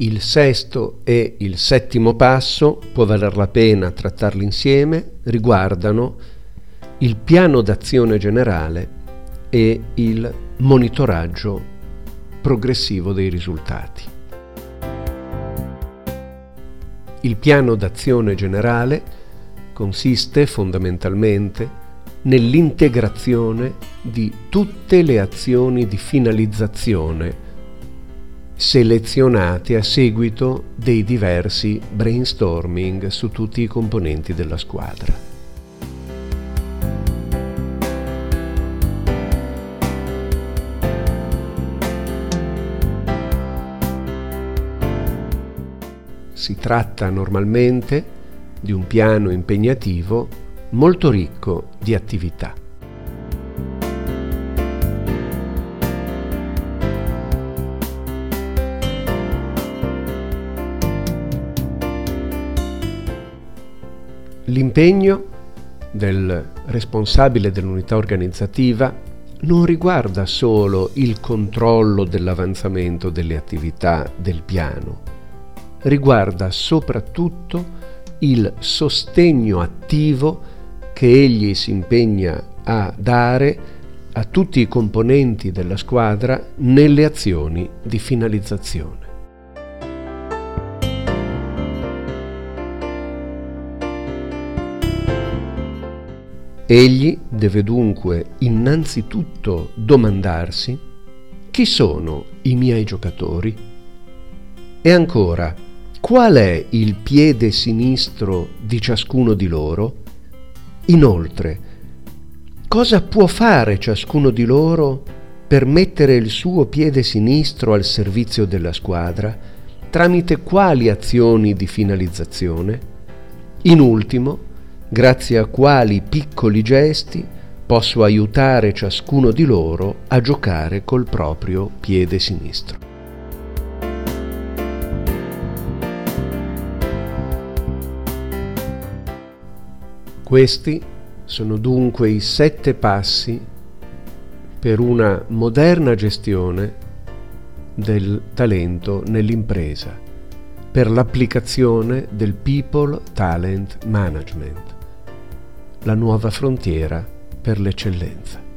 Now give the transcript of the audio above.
Il sesto e il settimo passo, può valer la pena trattarli insieme, riguardano il piano d'azione generale e il monitoraggio progressivo dei risultati. Il piano d'azione generale consiste fondamentalmente nell'integrazione di tutte le azioni di finalizzazione selezionate a seguito dei diversi brainstorming su tutti i componenti della squadra. Si tratta normalmente di un piano impegnativo molto ricco di attività. L'impegno del responsabile dell'unità organizzativa non riguarda solo il controllo dell'avanzamento delle attività del piano, riguarda soprattutto il sostegno attivo che egli si impegna a dare a tutti i componenti della squadra nelle azioni di finalizzazione. Egli deve dunque innanzitutto domandarsi chi sono i miei giocatori e ancora qual è il piede sinistro di ciascuno di loro? Inoltre, cosa può fare ciascuno di loro per mettere il suo piede sinistro al servizio della squadra? Tramite quali azioni di finalizzazione? In ultimo, grazie a quali piccoli gesti posso aiutare ciascuno di loro a giocare col proprio piede sinistro. Questi sono dunque i sette passi per una moderna gestione del talento nell'impresa, per l'applicazione del People Talent Management, la nuova frontiera per l'eccellenza.